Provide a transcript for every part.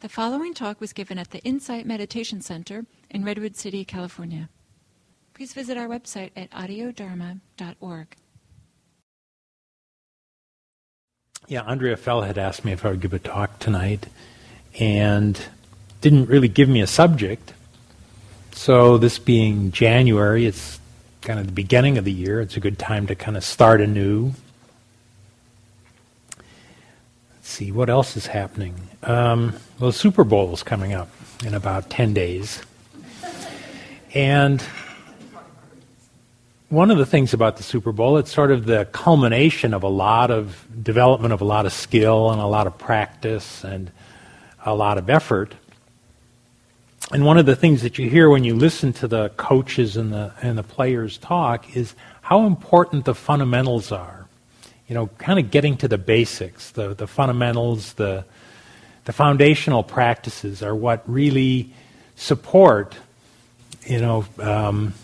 The following talk was given at the Insight Meditation Center in Redwood City, California. Please visit our website at audiodharma.org. Yeah, Andrea Fella had asked me if I would give a talk tonight and didn't really give me a subject. So, this being January, it's kind of the beginning of the year. It's a good time to kind of start anew. Let's see, what else is happening? Um, well, Super Bowl is coming up in about 10 days. And one of the things about the Super Bowl, it's sort of the culmination of a lot of development of a lot of skill and a lot of practice and a lot of effort. And one of the things that you hear when you listen to the coaches and the and the players talk is how important the fundamentals are. You know, kind of getting to the basics, the, the fundamentals, the the foundational practices are what really support, you know, um,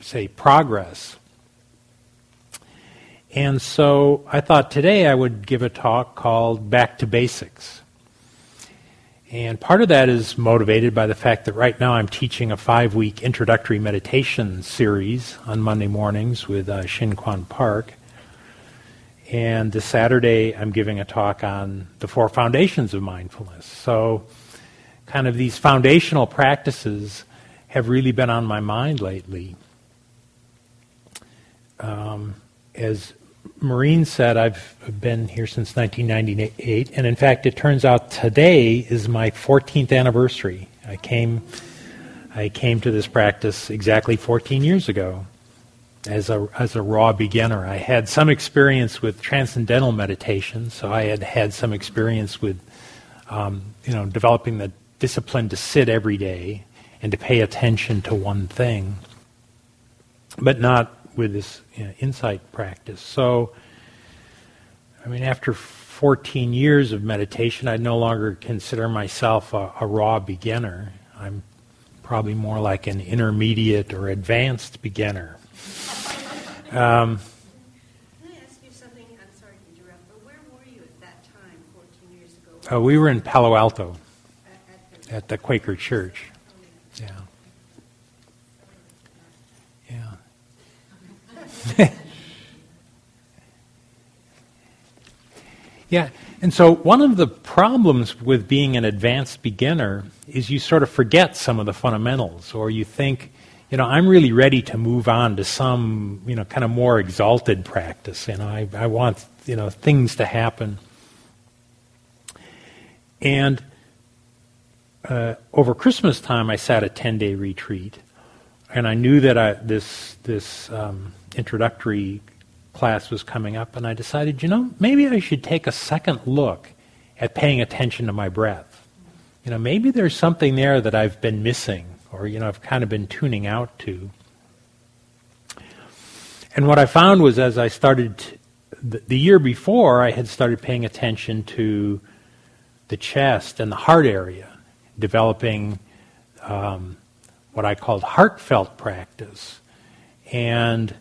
say, progress. And so I thought today I would give a talk called Back to Basics. And part of that is motivated by the fact that right now I'm teaching a five week introductory meditation series on Monday mornings with uh, Shin Kwan Park. And this Saturday I'm giving a talk on the four foundations of mindfulness. So, kind of these foundational practices have really been on my mind lately um, as Maureen said, I've been here since 1998, and in fact, it turns out today is my 14th anniversary. I came, I came to this practice exactly 14 years ago as a as a raw beginner. I had some experience with transcendental meditation, so I had had some experience with, um, you know, developing the discipline to sit every day and to pay attention to one thing, but not with this you know, insight practice. So, I mean, after 14 years of meditation, I no longer consider myself a, a raw beginner. I'm probably more like an intermediate or advanced beginner. Um, Uh, we were in Palo Alto at the Quaker Church. Yeah. yeah, and so one of the problems with being an advanced beginner is you sort of forget some of the fundamentals, or you think, you know, I'm really ready to move on to some, you know, kind of more exalted practice. Know, I, I want, you know, things to happen. And uh, over Christmas time, I sat a 10 day retreat, and I knew that I, this, this um, introductory class was coming up, and I decided, you know, maybe I should take a second look at paying attention to my breath. You know, maybe there's something there that I've been missing, or, you know, I've kind of been tuning out to. And what I found was as I started, the, the year before, I had started paying attention to the chest and the heart area, developing um, what I called heartfelt practice. And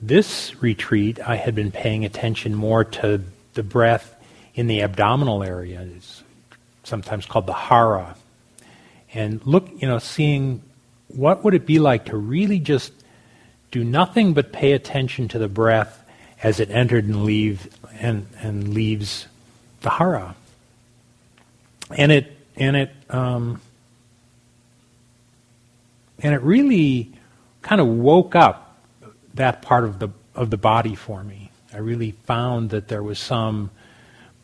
this retreat, I had been paying attention more to the breath in the abdominal area. It's sometimes called the hara. And look, you know, seeing what would it be like to really just do nothing but pay attention to the breath as it entered and leave and, and leaves the hara. And it and it um, and it really kind of woke up that part of the of the body for me. I really found that there was some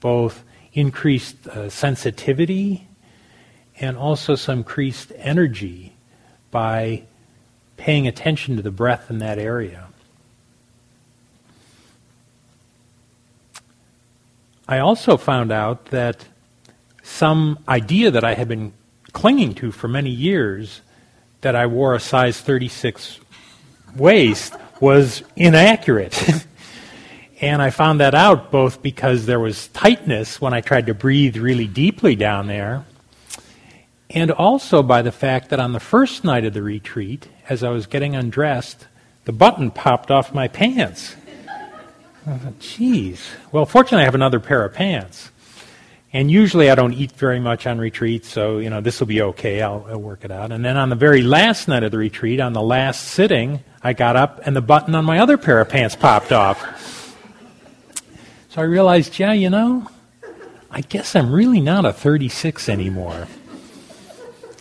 both increased uh, sensitivity and also some increased energy by paying attention to the breath in that area. I also found out that some idea that I had been clinging to for many years that I wore a size 36 waist was inaccurate. and I found that out both because there was tightness when I tried to breathe really deeply down there, and also by the fact that on the first night of the retreat, as I was getting undressed, the button popped off my pants. I thought, geez. Well, fortunately, I have another pair of pants. And usually I don't eat very much on retreat, so you know this will be okay. I'll, I'll, work it out. And then on the very last night of the retreat, on the last sitting, I got up and the button on my other pair of pants popped off. So I realized, yeah, you know, I guess I'm really not a 36 anymore.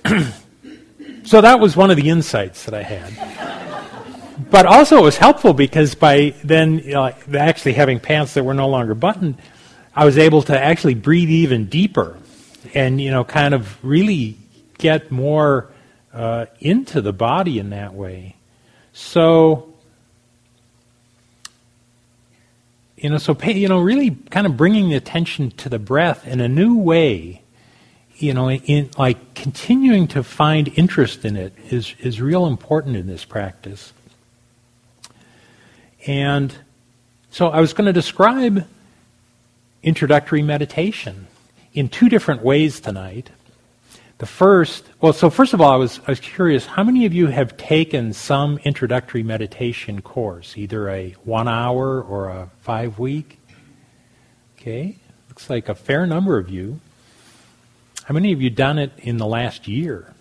so that was one of the insights that I had. But also it was helpful because by then you know, actually having pants that were no longer buttoned, I was able to actually breathe even deeper and, you know, kind of really get more uh, into the body in that way. So, you know, so pay, you know, really kind of bringing the attention to the breath in a new way, you know, in like continuing to find interest in it is is real important in this practice. And so I was going to describe introductory meditation in two different ways tonight. The first, well, so first of all, I was, I was curious how many of you have taken some introductory meditation course, either a one hour or a five week? Okay, looks like a fair number of you. How many of you done it in the last year?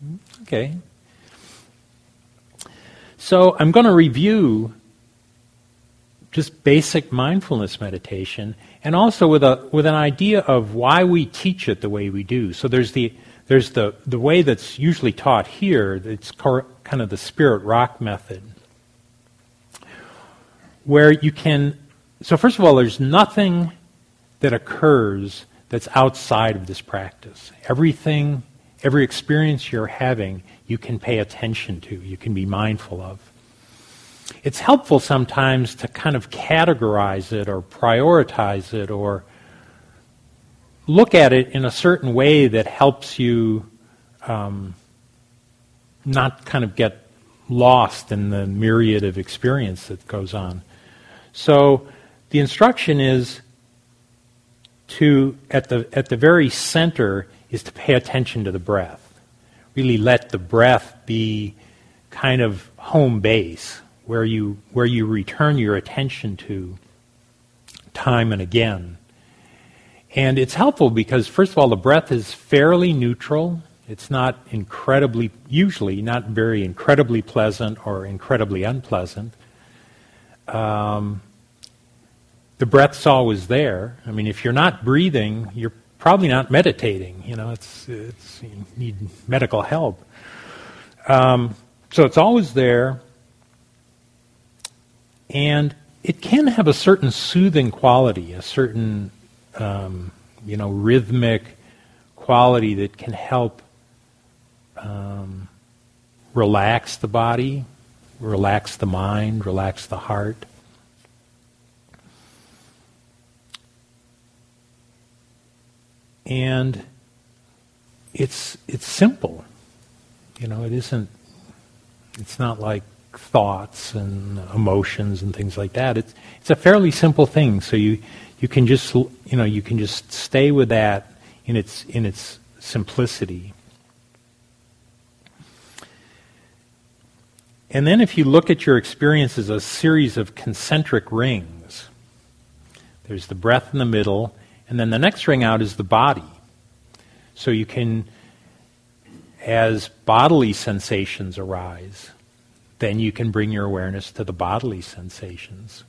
Hmm, okay. So I'm going to review just basic mindfulness meditation, and also with a with an idea of why we teach it the way we do. So there's the there's the the way that's usually taught here. It's kind of the spirit rock method, where you can. So first of all, there's nothing that occurs that's outside of this practice. Everything, every experience you're having, you can pay attention to. You can be mindful of it's helpful sometimes to kind of categorize it or prioritize it or look at it in a certain way that helps you um, not kind of get lost in the myriad of experience that goes on. So the instruction is to at the at the very center is to pay attention to the breath. Really let the breath be kind of home base where you, where you return your attention to time and again. And it's helpful because, first of all, the breath is fairly neutral. It's not incredibly, usually, not very incredibly pleasant or incredibly unpleasant. Um, the breath's always there. I mean, if you're not breathing, you're probably not meditating. You know, it's, it's you need medical help. Um, so it's always there. And it can have a certain soothing quality, a certain, um, you know, rhythmic quality that can help um, relax the body, relax the mind, relax the heart. And it's it's simple. You know, it isn't it's not like thoughts and emotions and things like that. It's it's a fairly simple thing. So you you can just you know you can just stay with that in its in its simplicity. And then if you look at your experience as a series of concentric rings, there's the breath in the middle, and then the next ring out is the body. So you can, as bodily sensations arise, then you can bring your awareness to the bodily sensations.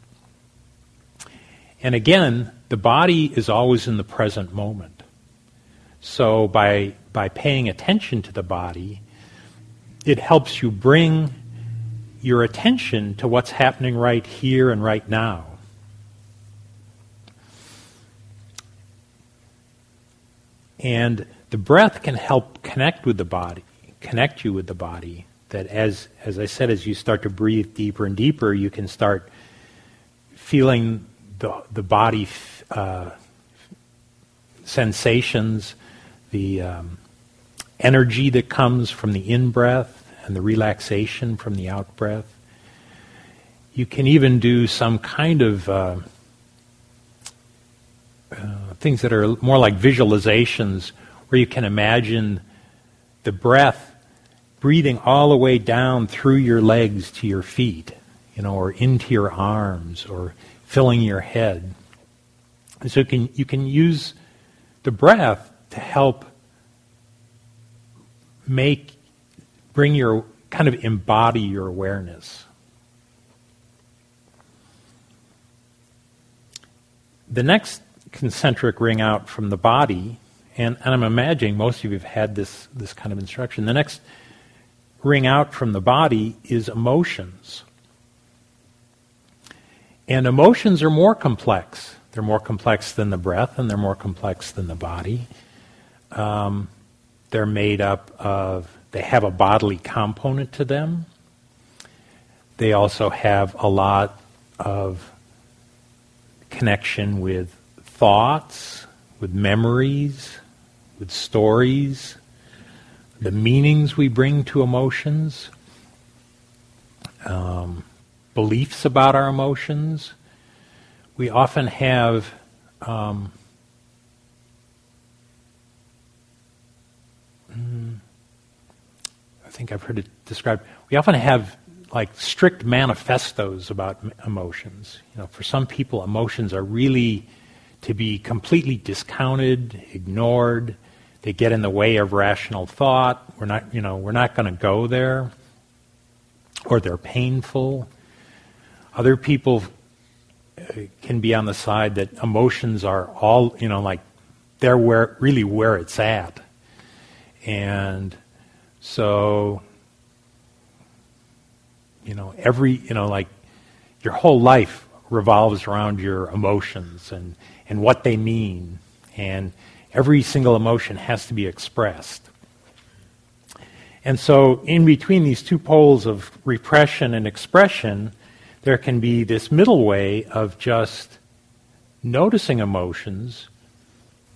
And again, the body is always in the present moment. So by, by paying attention to the body, it helps you bring your attention to what's happening right here and right now. And the breath can help connect with the body, connect you with the body that as as I said, as you start to breathe deeper and deeper, you can start feeling the the body uh, sensations, the um, energy that comes from the in breath and the relaxation from the out breath. You can even do some kind of uh, uh, things that are more like visualizations, where you can imagine the breath breathing all the way down through your legs to your feet, you know, or into your arms, or filling your head. And so you can, you can use the breath to help make, bring your, kind of embody your awareness. The next concentric ring out from the body, and, and I'm imagining most of you have had this, this kind of instruction. The next ring out from the body is emotions. And emotions are more complex. They're more complex than the breath, and they're more complex than the body. Um, they're made up of, they have a bodily component to them. They also have a lot of connection with thoughts, with memories, with stories, the meanings we bring to emotions, um, beliefs about our emotions. We often have um, hmm, I think I've heard it described. We often have like strict manifestos about emotions. You know, for some people, emotions are really to be completely discounted, ignored. They get in the way of rational thought. We're not, you know, we're not going to go there. Or they're painful. Other people uh, can be on the side that emotions are all, you know, like they're where really where it's at. And so you know, every, you know, like your whole life revolves around your emotions and, and what they mean. And every single emotion has to be expressed. And so, in between these two poles of repression and expression, there can be this middle way of just noticing emotions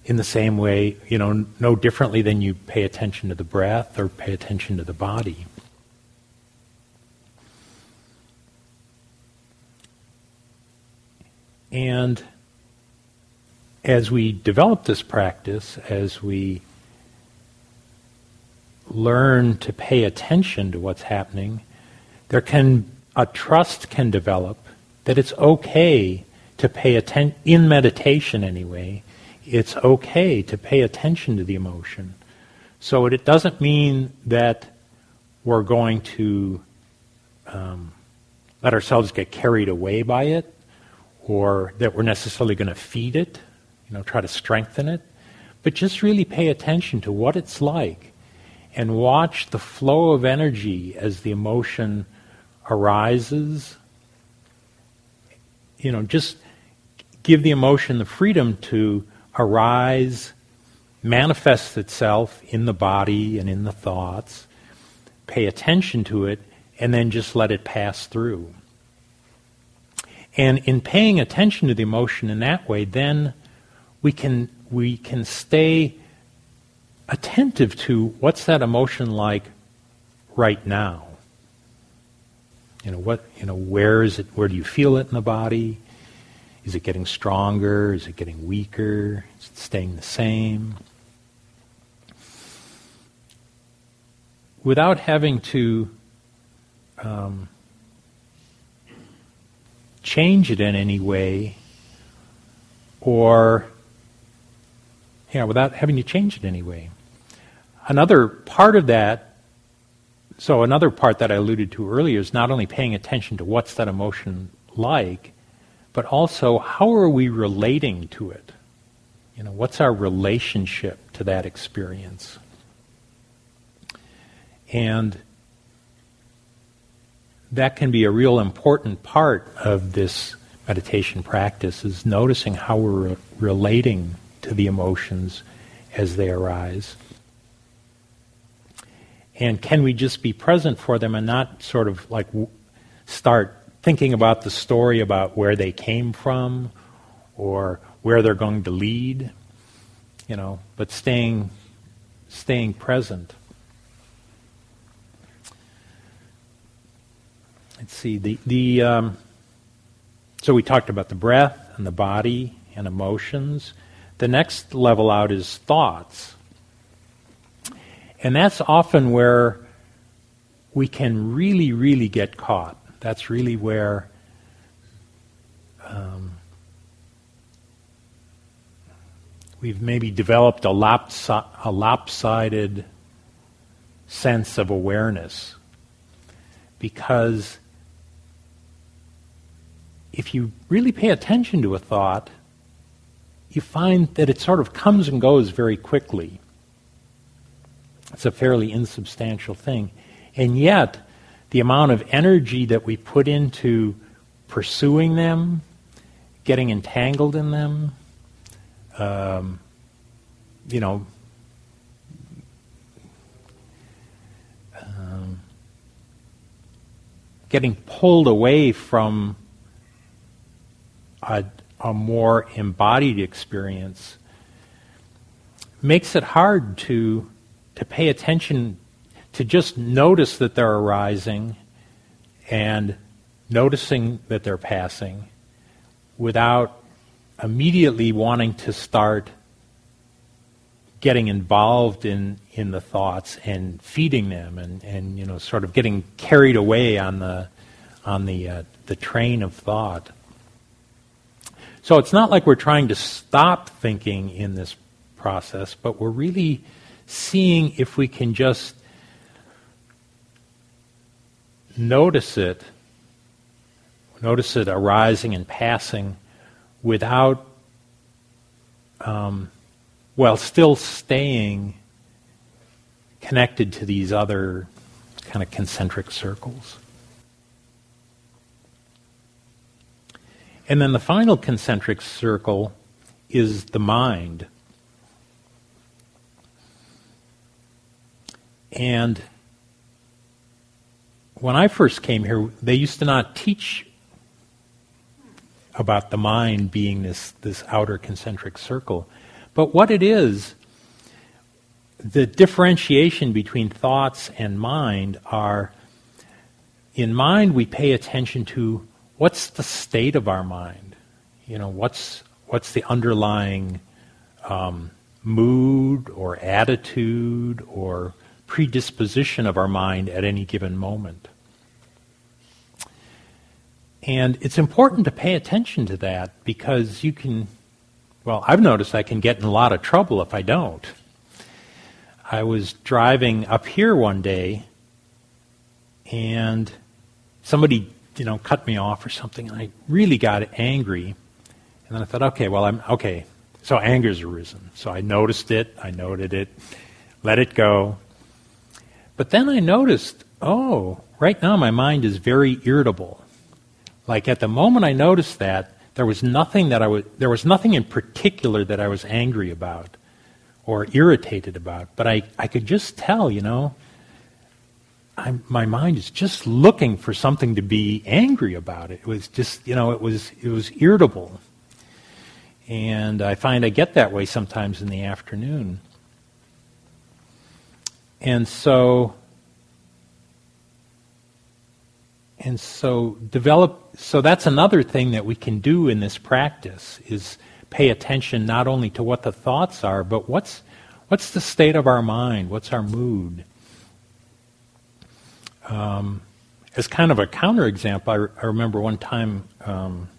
in the same way, you know, no differently than you pay attention to the breath or pay attention to the body. And as we develop this practice, as we learn to pay attention to what's happening, there can a trust can develop that it's okay to pay attention in meditation anyway. It's okay to pay attention to the emotion. So it doesn't mean that we're going to um, let ourselves get carried away by it or that we're necessarily going to feed it, you know, try to strengthen it, but just really pay attention to what it's like and watch the flow of energy as the emotion arises. You know, just give the emotion the freedom to arise, manifest itself in the body and in the thoughts, pay attention to it, and then just let it pass through. And in paying attention to the emotion in that way, then we can, we can stay attentive to what's that emotion like right now. You know, what, you know, where is it, where do you feel it in the body? Is it getting stronger? Is it getting weaker? Is it staying the same? Without having to um, change it in any way or yeah, without having to change it anyway. Another part of that, so another part that I alluded to earlier is not only paying attention to what's that emotion like, but also how are we relating to it? You know, what's our relationship to that experience? And that can be a real important part of this meditation practice is noticing how we're re- relating to the emotions as they arise. And can we just be present for them and not sort of like start thinking about the story about where they came from or where they're going to lead, you know, but staying staying present. let's see the the um, so we talked about the breath and the body and emotions. The next level out is thoughts, and that's often where we can really, really get caught. That's really where um, we've maybe developed a, lopsi- a lopsided sense of awareness because if you really pay attention to a thought, you find that it sort of comes and goes very quickly. It's a fairly insubstantial thing. And yet, the amount of energy that we put into pursuing them, getting entangled in them, um, you know, um, getting pulled away from a, a more embodied experience makes it hard to to pay attention to just notice that they're arising and noticing that they're passing without immediately wanting to start getting involved in, in the thoughts and feeding them and, and you know sort of getting carried away on the on the uh, the train of thought. So it's not like we're trying to stop thinking in this process, but we're really seeing if we can just notice it, notice it arising and passing without, um, well, still staying connected to these other kind of concentric circles. And then the final concentric circle is the mind. And when I first came here, they used to not teach about the mind being this, this outer concentric circle. But what it is, the differentiation between thoughts and mind are in mind, we pay attention to what's the state of our mind? You know, what's, what's the underlying um, mood or attitude or predisposition of our mind at any given moment? And it's important to pay attention to that because you can, well, I've noticed I can get in a lot of trouble if I don't. I was driving up here one day and somebody you know, cut me off or something, and I really got angry. And then I thought, okay, well, I'm okay. So anger's arisen. So I noticed it, I noted it, let it go. But then I noticed, oh, right now my mind is very irritable. Like at the moment I noticed that, there was nothing that I was there was nothing in particular that I was angry about or irritated about, but I, I could just tell, you know, I'm, my mind is just looking for something to be angry about. It was just, you know, it was it was irritable, and I find I get that way sometimes in the afternoon. And so, and so develop. So that's another thing that we can do in this practice is pay attention not only to what the thoughts are, but what's what's the state of our mind, what's our mood um, as kind of a counterexample, I, re- I remember one time um,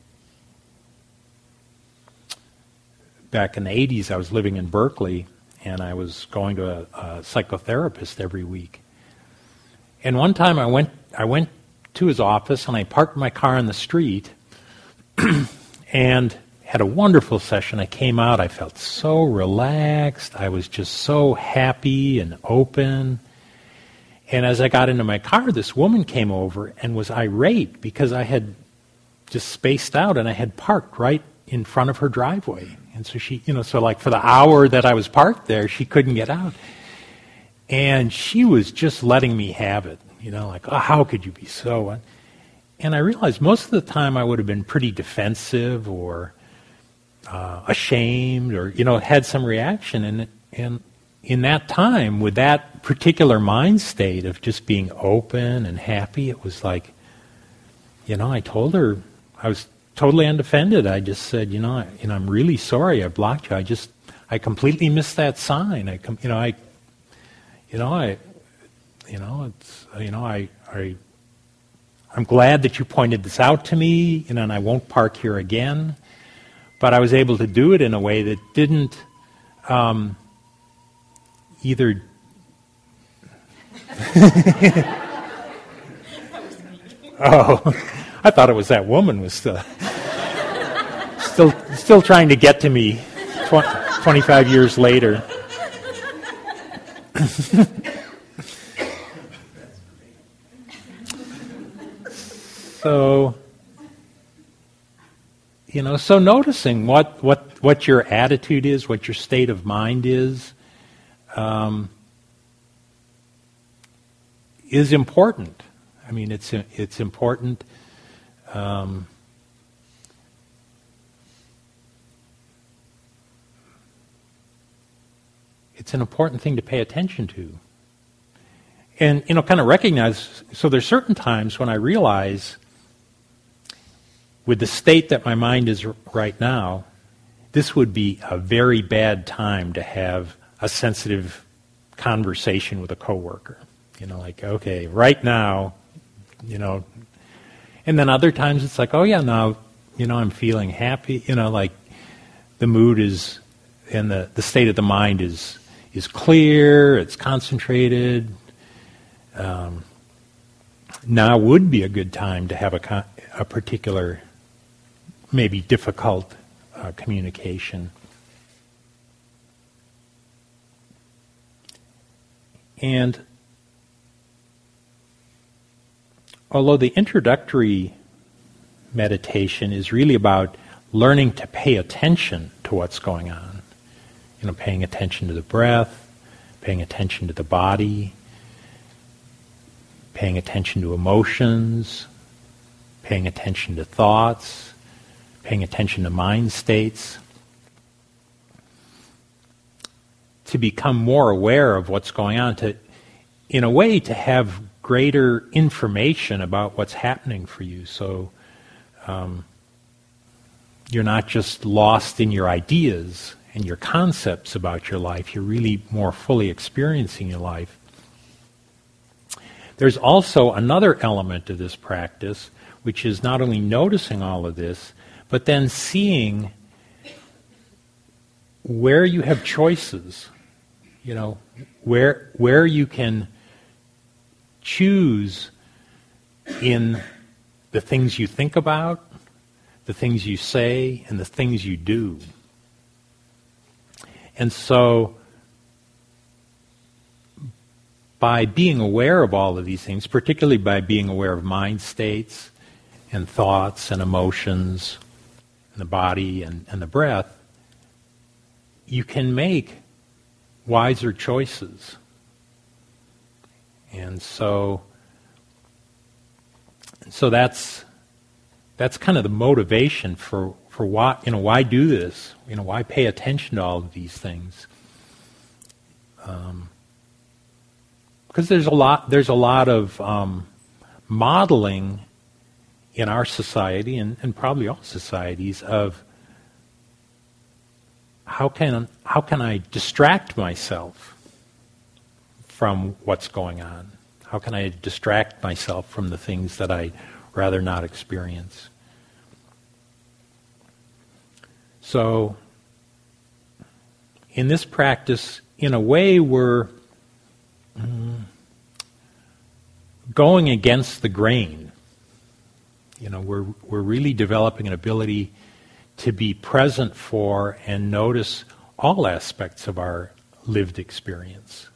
back in the 80s, I was living in Berkeley and I was going to a, a psychotherapist every week. And one time I went, I went to his office and I parked my car on the street and had a wonderful session. I came out, I felt so relaxed. I was just so happy and open. And as I got into my car, this woman came over and was irate because I had just spaced out and I had parked right in front of her driveway. And so she, you know, so like for the hour that I was parked there, she couldn't get out. And she was just letting me have it, you know, like, oh, how could you be so? And I realized most of the time I would have been pretty defensive or uh, ashamed or, you know, had some reaction. And, and in that time, with that particular mind state of just being open and happy, it was like, you know, I told her I was totally undefended. I just said, you know, I, you know, I'm really sorry I blocked you. I just, I completely missed that sign. I, you know, I, you know, I, you know, it's, you know, I, I, I'm glad that you pointed this out to me, you know, and I won't park here again. But I was able to do it in a way that didn't um, either. oh, I thought it was that woman was still still still trying to get to me tw- 25 years later. so you know, so noticing what, what, what your attitude is, what your state of mind is, um, is important. I mean, it's, it's important. Um, it's an important thing to pay attention to. And, you know, kind of recognize, so there's certain times when I realize with the state that my mind is right now, this would be a very bad time to have a sensitive conversation with a coworker. You know, like, okay, right now, you know, and then other times it's like, oh yeah, now, you know, I'm feeling happy, you know, like the mood is, and the, the state of the mind is, is clear, it's concentrated. Um, now would be a good time to have a, a particular maybe difficult uh, communication. And although the introductory meditation is really about learning to pay attention to what's going on, you know, paying attention to the breath, paying attention to the body, paying attention to emotions, paying attention to thoughts, paying attention to mind states, to become more aware of what's going on, to, in a way, to have greater information about what's happening for you. So um, you're not just lost in your ideas and your concepts about your life, you're really more fully experiencing your life. There's also another element of this practice, which is not only noticing all of this, but then seeing where you have choices, you know, where, where you can choose in the things you think about, the things you say, and the things you do. And so, by being aware of all of these things, particularly by being aware of mind states and thoughts and emotions, and the body and, and the breath, you can make wiser choices. And so, so that's that's kind of the motivation for for why you know why do this? You know why pay attention to all of these things? Um, because there's a lot there's a lot of um, modeling in our society and, and probably all societies of how can how can I distract myself from what's going on? How can I distract myself from the things that I rather not experience? So in this practice, in a way, we're mm, going against the grain you know, we're, we're really developing an ability to be present for and notice all aspects of our lived experience.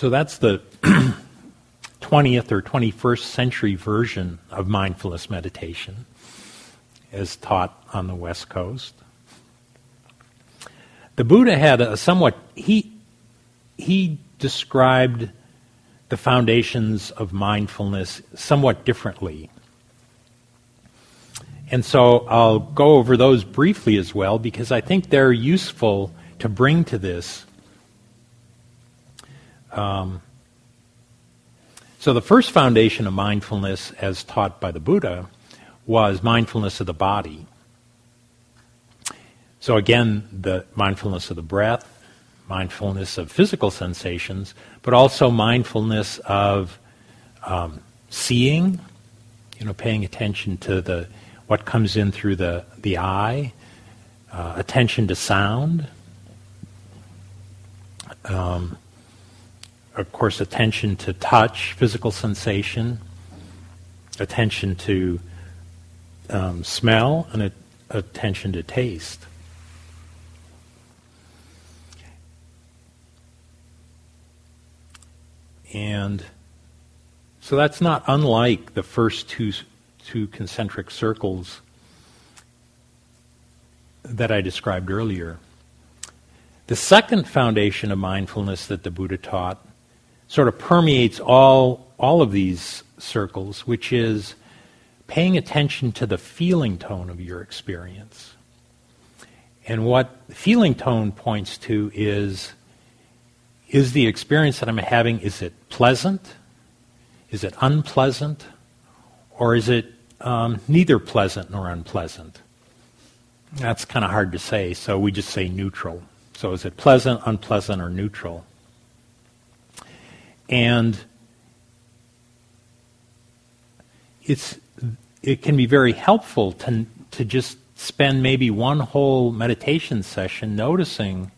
So that's the 20th or 21st century version of mindfulness meditation as taught on the West Coast. The Buddha had a somewhat, he, he described the foundations of mindfulness somewhat differently. And so I'll go over those briefly as well because I think they're useful to bring to this. Um, so the first foundation of mindfulness, as taught by the Buddha, was mindfulness of the body. So again, the mindfulness of the breath, mindfulness of physical sensations, but also mindfulness of um, seeing, you know, paying attention to the what comes in through the the eye, uh, attention to sound, um, of course, attention to touch, physical sensation, attention to um, smell, and a, attention to taste. And so that's not unlike the first two, two concentric circles that I described earlier. The second foundation of mindfulness that the Buddha taught sort of permeates all, all of these circles, which is paying attention to the feeling tone of your experience. And what feeling tone points to is is the experience that I'm having, is it pleasant? Is it unpleasant? Or is it um, neither pleasant nor unpleasant? That's kind of hard to say, so we just say neutral. So is it pleasant, unpleasant, or neutral? And it's, it can be very helpful to, to just spend maybe one whole meditation session noticing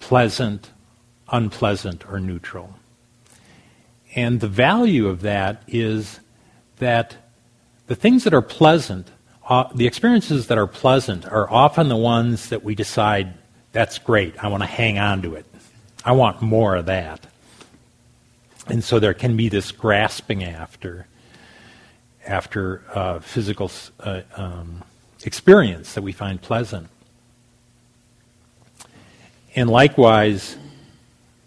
pleasant, unpleasant, or neutral. And the value of that is that the things that are pleasant, uh, the experiences that are pleasant, are often the ones that we decide, that's great, I want to hang on to it. I want more of that. And so there can be this grasping after, after uh, physical uh, um, experience that we find pleasant. And likewise,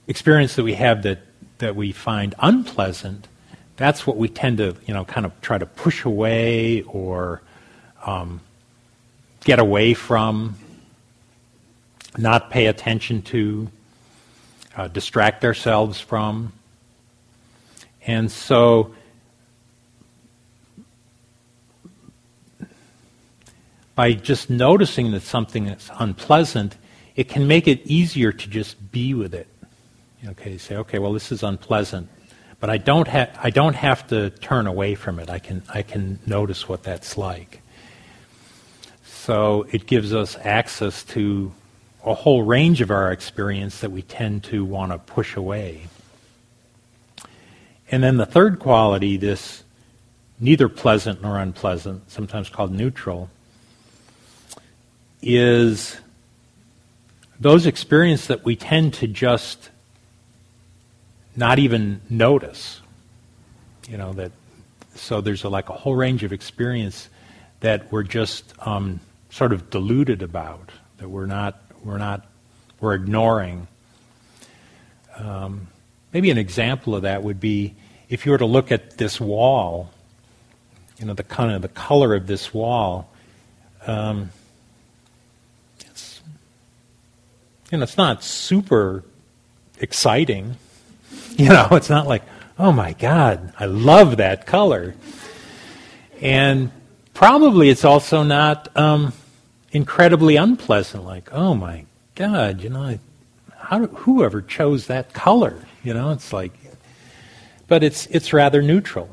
experience that we have that, that we find unpleasant, that's what we tend to, you know, kind of try to push away or um, get away from, not pay attention to, uh, distract ourselves from. And so, by just noticing that something is unpleasant, it can make it easier to just be with it. Okay, say, okay, well, this is unpleasant, but I don't have I don't have to turn away from it. I can I can notice what that's like. So it gives us access to a whole range of our experience that we tend to want to push away. And then the third quality, this neither pleasant nor unpleasant, sometimes called neutral, is those experiences that we tend to just not even notice. You know, that so there's a, like a whole range of experience that we're just um, sort of deluded about, that we're not, we're not, we're ignoring. Um, maybe an example of that would be if you were to look at this wall, you know, the kind of the color of this wall. Um, you know, it's not super exciting. You know, it's not like, oh my God, I love that color. And probably it's also not um, incredibly unpleasant, like, oh my God, you know, how, whoever chose that color? You know, it's like, but it's, it's rather neutral.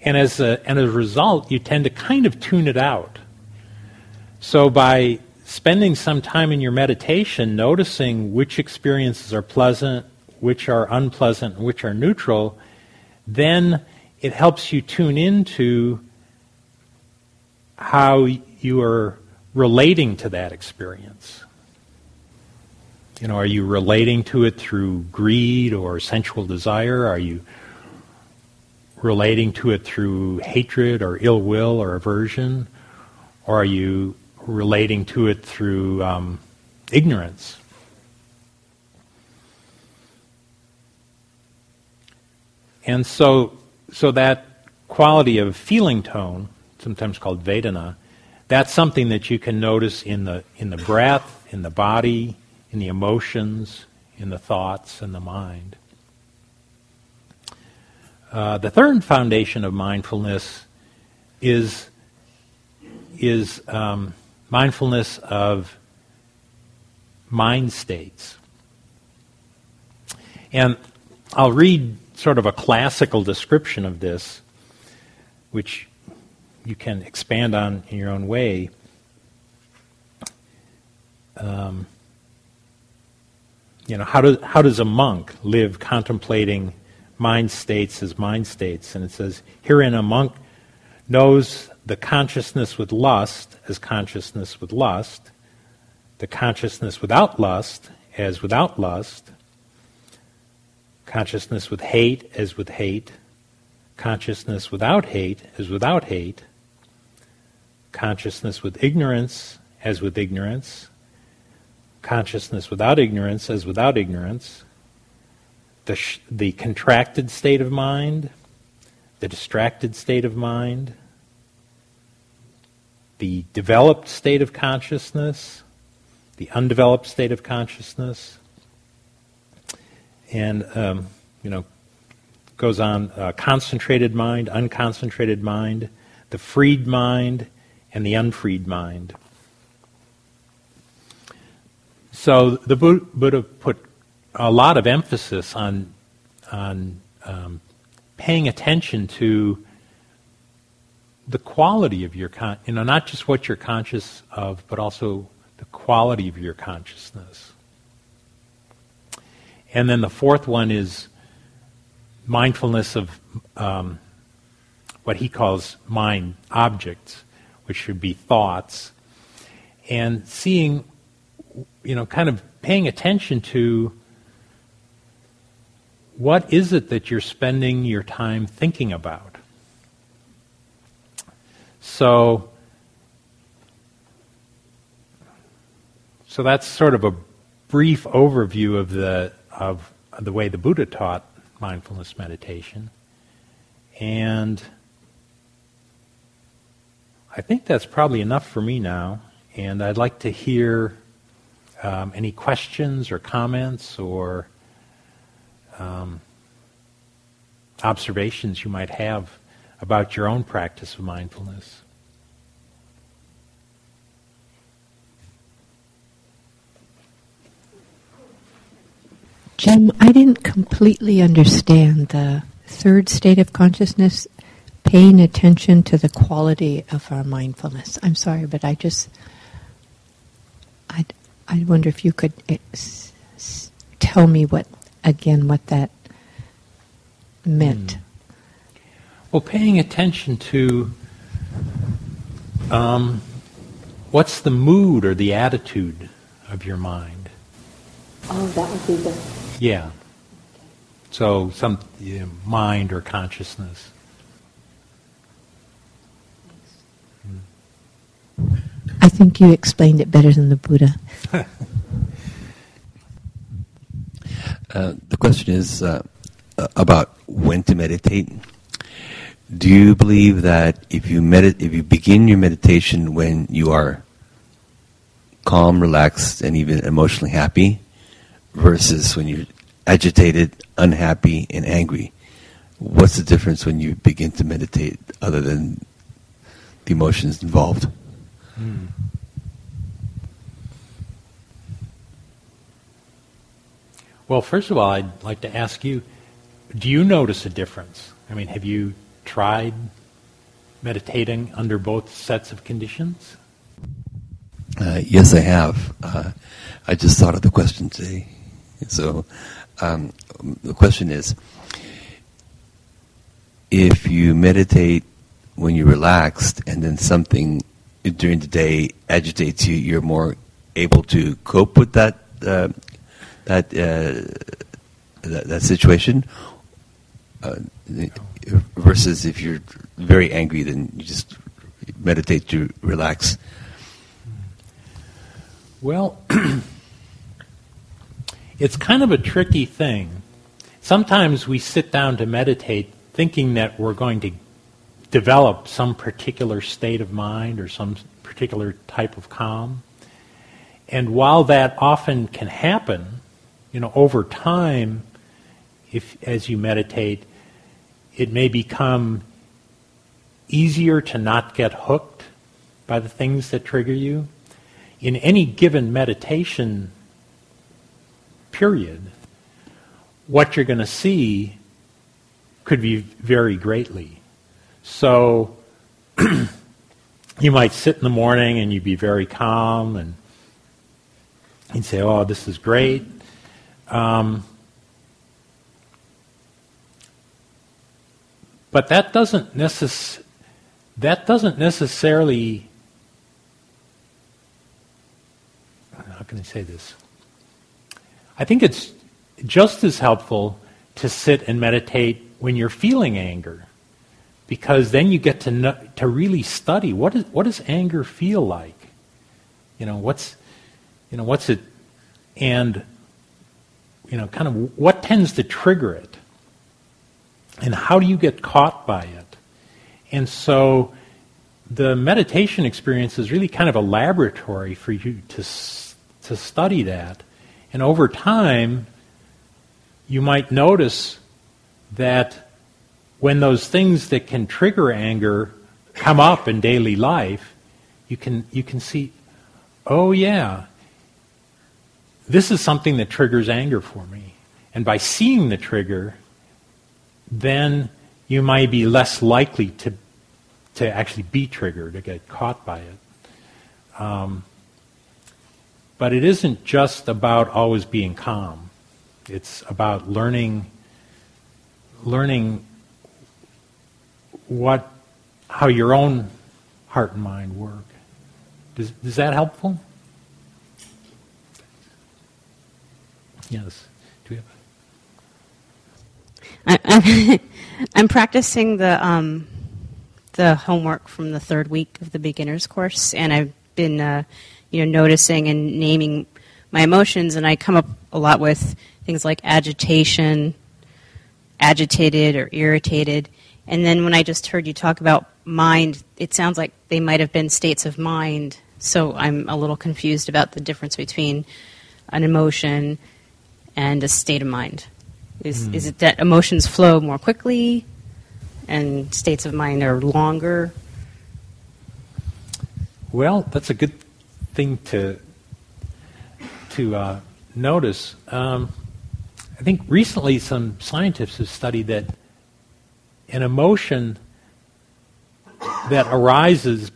And as, a, and as a result, you tend to kind of tune it out. So by spending some time in your meditation noticing which experiences are pleasant, which are unpleasant, and which are neutral, then it helps you tune into how you are relating to that experience. You know, are you relating to it through greed or sensual desire? Are you relating to it through hatred or ill will or aversion? Or are you relating to it through um, ignorance. And so, so that quality of feeling tone, sometimes called Vedana, that's something that you can notice in the, in the breath, in the body, in the emotions, in the thoughts, and the mind. Uh, the third foundation of mindfulness is, is um, mindfulness of mind states. And I'll read sort of a classical description of this, which you can expand on in your own way. Um, you know, how does, how does a monk live contemplating mind states as mind states? And it says, herein a monk knows the consciousness with lust as consciousness with lust, the consciousness without lust as without lust, consciousness with hate as with hate, consciousness without hate as without hate, consciousness with ignorance as with ignorance, consciousness without ignorance as without ignorance, the, sh- the contracted state of mind, the distracted state of mind, the developed state of consciousness, the undeveloped state of consciousness, and um, you know goes on uh, concentrated mind, unconcentrated mind, the freed mind, and the unfreed mind. So the Buddha put a lot of emphasis on on um, paying attention to the quality of your con- you know not just what you're conscious of, but also the quality of your consciousness. And then the fourth one is mindfulness of um, what he calls mind objects, which should be thoughts, and seeing, you know, kind of paying attention to what is it that you're spending your time thinking about. So, so that's sort of a brief overview of the of the way the Buddha taught mindfulness meditation. And I think that's probably enough for me now. And I'd like to hear um, any questions or comments or um, observations you might have about your own practice of mindfulness. Jim, I didn't completely understand the third state of consciousness, paying attention to the quality of our mindfulness. I'm sorry, but I just, I, I wonder if you could eh, tell me what, again, what that meant. Mm. Well, paying attention to um, what's the mood or the attitude of your mind. Oh, that would be the yeah. So some you know, mind or consciousness. I think you explained it better than the Buddha. uh, the question is uh, about when to meditate. Do you believe that if you medit- if you begin your meditation when you are calm, relaxed, and even emotionally happy, versus when you're agitated, unhappy, and angry. What's the difference when you begin to meditate other than the emotions involved? Hmm. Well, first of all, I'd like to ask you do you notice a difference? I mean, have you tried meditating under both sets of conditions? Uh, yes, I have. Uh, I just thought of the question today. So um, the question is if you meditate when you're relaxed and then something during the day agitates you, you're more able to cope with that uh, that, uh, that, that situation. Uh, versus if you're very angry, then you just meditate to relax. Well. It's kind of a tricky thing. Sometimes we sit down to meditate thinking that we're going to develop some particular state of mind or some particular type of calm. And while that often can happen, you know, over time, if as you meditate, it may become easier to not get hooked by the things that trigger you. In any given meditation period, what you're going to see could be vary greatly. So you might sit in the morning and you'd be very calm and you'd say, "Oh, this is great." Um, but that doesn't necess- that doesn't necessarily how can I say this? I think it's just as helpful to sit and meditate when you're feeling anger, because then you get to know, to really study what is what does anger feel like. You know what's you know what's it, and you know kind of what tends to trigger it, and how do you get caught by it, and so the meditation experience is really kind of a laboratory for you to to study that, and over time you might notice that when those things that can trigger anger come up in daily life, you can, you can see, oh yeah, this is something that triggers anger for me. And by seeing the trigger, then you might be less likely to, to actually be triggered, to get caught by it. Um, but it isn't just about always being calm. It's about learning learning what how your own heart and mind work. Does, is that helpful? Yes. Do we have? I, I'm practicing the um, the homework from the third week of the beginners course, and I've been uh, you know noticing and naming my emotions, and I come up a lot with things like agitation, agitated or irritated. And then when I just heard you talk about mind, it sounds like they might have been states of mind. So I'm a little confused about the difference between an emotion and a state of mind. Is, mm. is it that emotions flow more quickly and states of mind are longer? Well, that's a good thing to to uh, notice. Um, I think recently some scientists have studied that an emotion that arises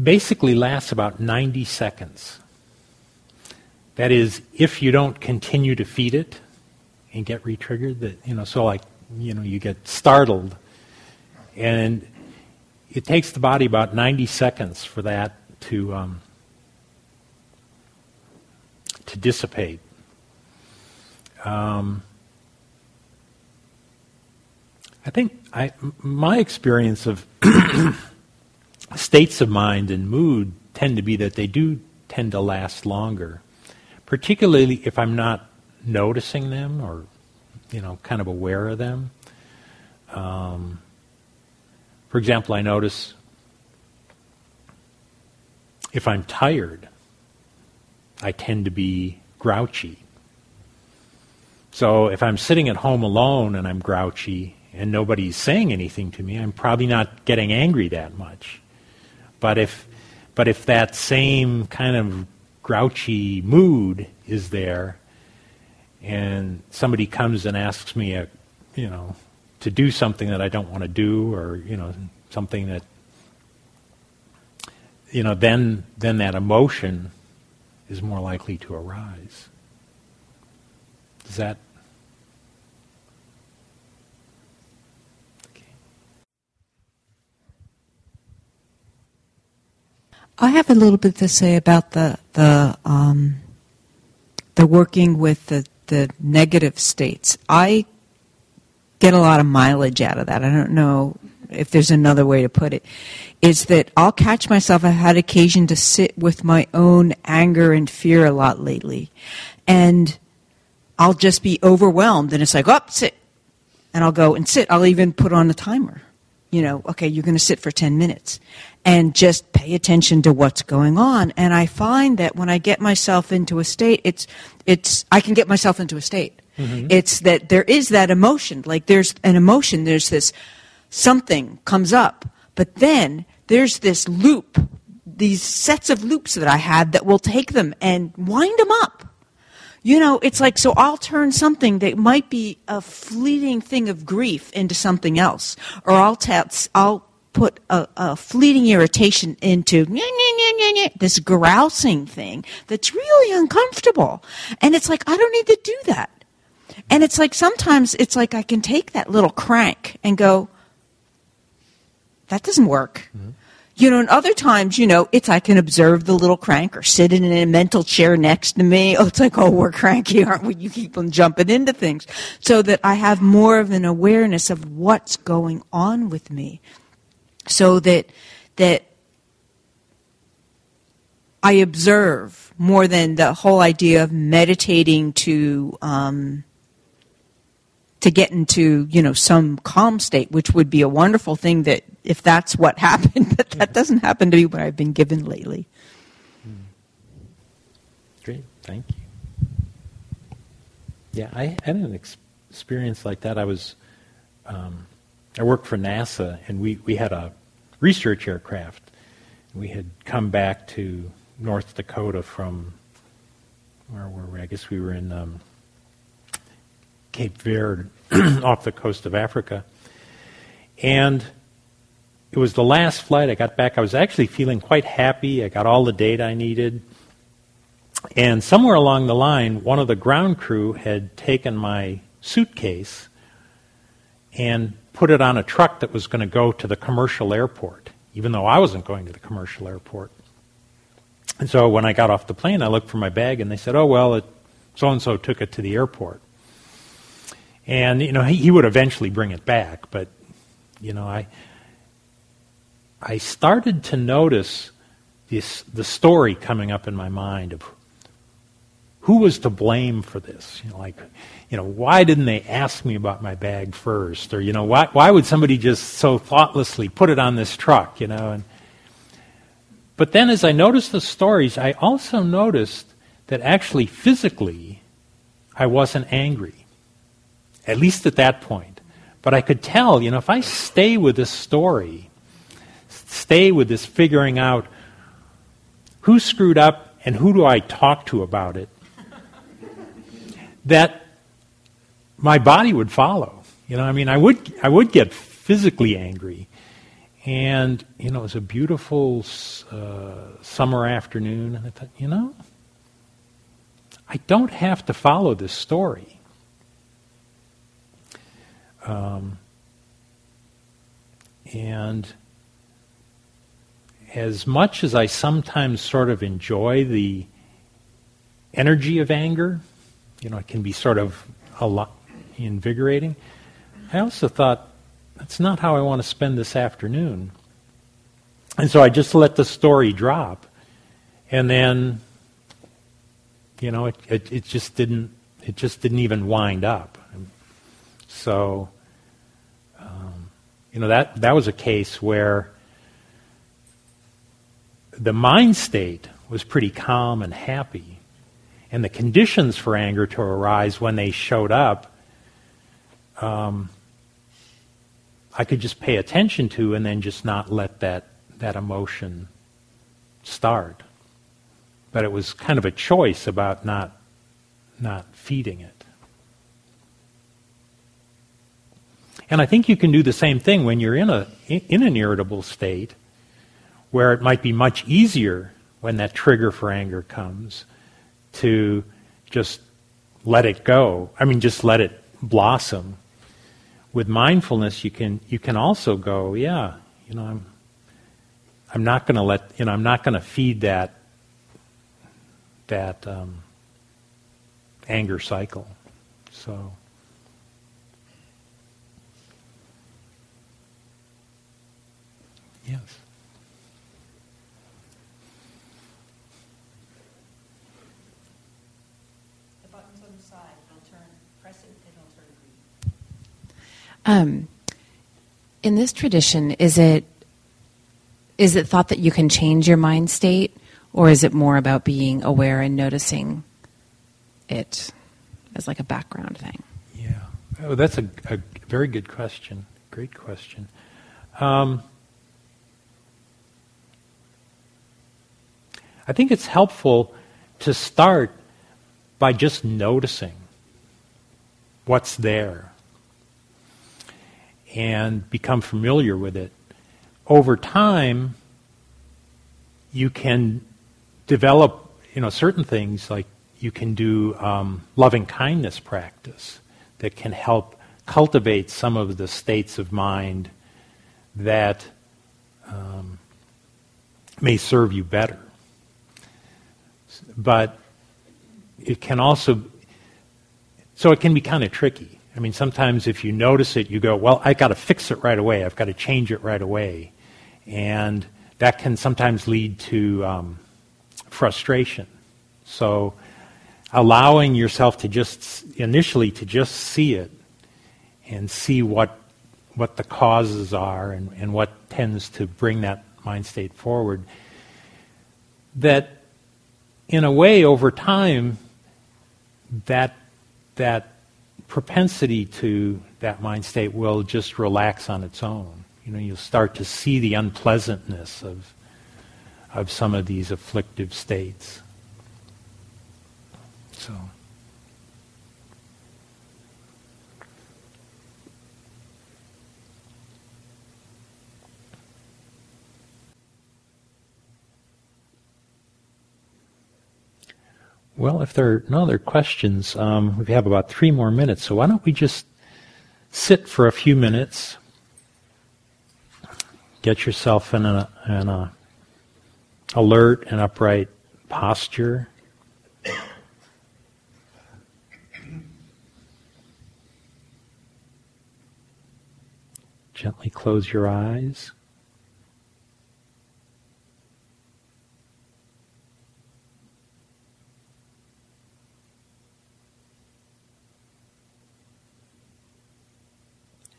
basically lasts about 90 seconds. That is, if you don't continue to feed it and get retriggered, that you know, so like you know, you get startled, and it takes the body about 90 seconds for that to um, to dissipate. Um, I think I, my experience of states of mind and mood tend to be that they do tend to last longer, particularly if I'm not noticing them or, you know, kind of aware of them. Um, for example, I notice if I'm tired, I tend to be grouchy. So if I'm sitting at home alone and I'm grouchy and nobody's saying anything to me, I'm probably not getting angry that much. But if but if that same kind of grouchy mood is there and somebody comes and asks me a you know to do something that I don't want to do or you know something that you know then then that emotion is more likely to arise. Does that I have a little bit to say about the the um, the working with the the negative states. I get a lot of mileage out of that. I don't know if there's another way to put it. Is that I'll catch myself. I've had occasion to sit with my own anger and fear a lot lately, and I'll just be overwhelmed, and it's like, up, oh, sit, and I'll go and sit. I'll even put on a timer you know, okay, you're going to sit for 10 minutes and just pay attention to what's going on. And I find that when I get myself into a state, it's, it's, I can get myself into a state. Mm-hmm. It's that there is that emotion. Like there's an emotion, there's this something comes up, but then there's this loop, these sets of loops that I have that will take them and wind them up You know, it's like, so I'll turn something that might be a fleeting thing of grief into something else. Or I'll, ta- I'll put a, a fleeting irritation into this grousing thing that's really uncomfortable. And it's like, I don't need to do that. And it's like sometimes it's like I can take that little crank and go, that doesn't work. Mm-hmm. You know, and other times, you know, it's I can observe the little crank or sit in a mental chair next to me. Oh, it's like, oh, we're cranky, aren't we? You keep on jumping into things. So that I have more of an awareness of what's going on with me. So that, that I observe more than the whole idea of meditating to, um, to get into you know some calm state, which would be a wonderful thing. That if that's what happened, but that doesn't happen to be what I've been given lately. Hmm. Great, thank you. Yeah, I had an ex- experience like that. I was um, I worked for NASA, and we we had a research aircraft. We had come back to North Dakota from where were we? I guess we were in. Um, Cape Verde off the coast of Africa. And it was the last flight I got back. I was actually feeling quite happy. I got all the data I needed. And somewhere along the line, one of the ground crew had taken my suitcase and put it on a truck that was going to go to the commercial airport, even though I wasn't going to the commercial airport. And so when I got off the plane, I looked for my bag, and they said, oh, well, so and so took it to the airport. And, you know, he, he would eventually bring it back, but, you know, I, I started to notice this, the story coming up in my mind of who was to blame for this? You know, like, you know, why didn't they ask me about my bag first? Or, you know, why, why would somebody just so thoughtlessly put it on this truck, you know? And, but then as I noticed the stories, I also noticed that actually physically I wasn't angry at least at that point. But I could tell, you know, if I stay with this story, stay with this figuring out who screwed up and who do I talk to about it, that my body would follow. You know, I mean, I would, I would get physically angry. And, you know, it was a beautiful uh, summer afternoon, and I thought, you know, I don't have to follow this story. Um, and as much as I sometimes sort of enjoy the energy of anger, you know, it can be sort of a lot invigorating. I also thought that's not how I want to spend this afternoon. And so I just let the story drop. And then, you know, it, it, it just didn't it just didn't even wind up. So um, you know, that, that was a case where the mind state was pretty calm and happy. And the conditions for anger to arise when they showed up, um, I could just pay attention to and then just not let that, that emotion start. But it was kind of a choice about not, not feeding it. And I think you can do the same thing when you're in, a, in an irritable state, where it might be much easier when that trigger for anger comes to just let it go. I mean, just let it blossom. With mindfulness, you can you can also go, yeah, you know, I'm I'm not going to let you know I'm not going to feed that that um, anger cycle. So. Yes. The button's on the side. It'll turn, press it, it'll turn green. Um, in this tradition, is it is it thought that you can change your mind state, or is it more about being aware and noticing it as like a background thing? Yeah, oh, that's a, a very good question. Great question. Um, I think it's helpful to start by just noticing what's there and become familiar with it. Over time, you can develop, you know, certain things like you can do um, loving kindness practice that can help cultivate some of the states of mind that um, may serve you better. But it can also, so it can be kind of tricky. I mean, sometimes if you notice it, you go, well, I've got to fix it right away. I've got to change it right away. And that can sometimes lead to um, frustration. So allowing yourself to just, initially, to just see it and see what, what the causes are and, and what tends to bring that mind state forward. That, in a way, over time, that, that propensity to that mind state will just relax on its own. You know, you'll start to see the unpleasantness of, of some of these afflictive states. So. Well, if there are no other questions, um, we have about three more minutes, so why don't we just sit for a few minutes, get yourself in an in a alert and upright posture. Gently close your eyes.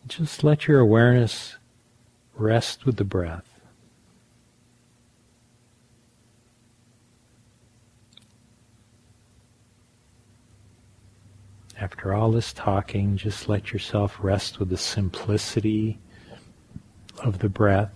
Just let your awareness rest with the breath. After all this talking, just let yourself rest with the simplicity of the breath.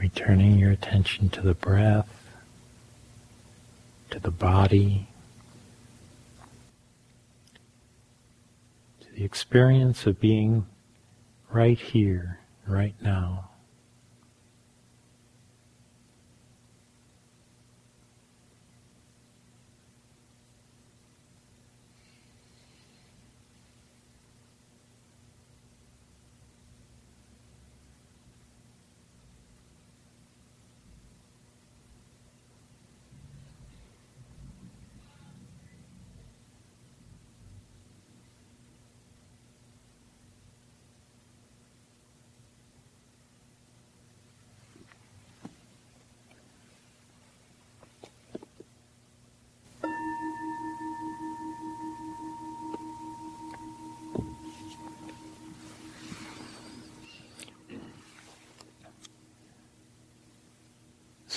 Returning your attention to the breath, to the body, to the experience of being right here, right now.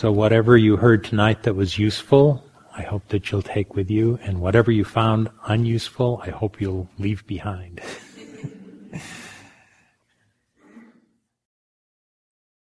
So, whatever you heard tonight that was useful, I hope that you'll take with you, and whatever you found unuseful, I hope you'll leave behind.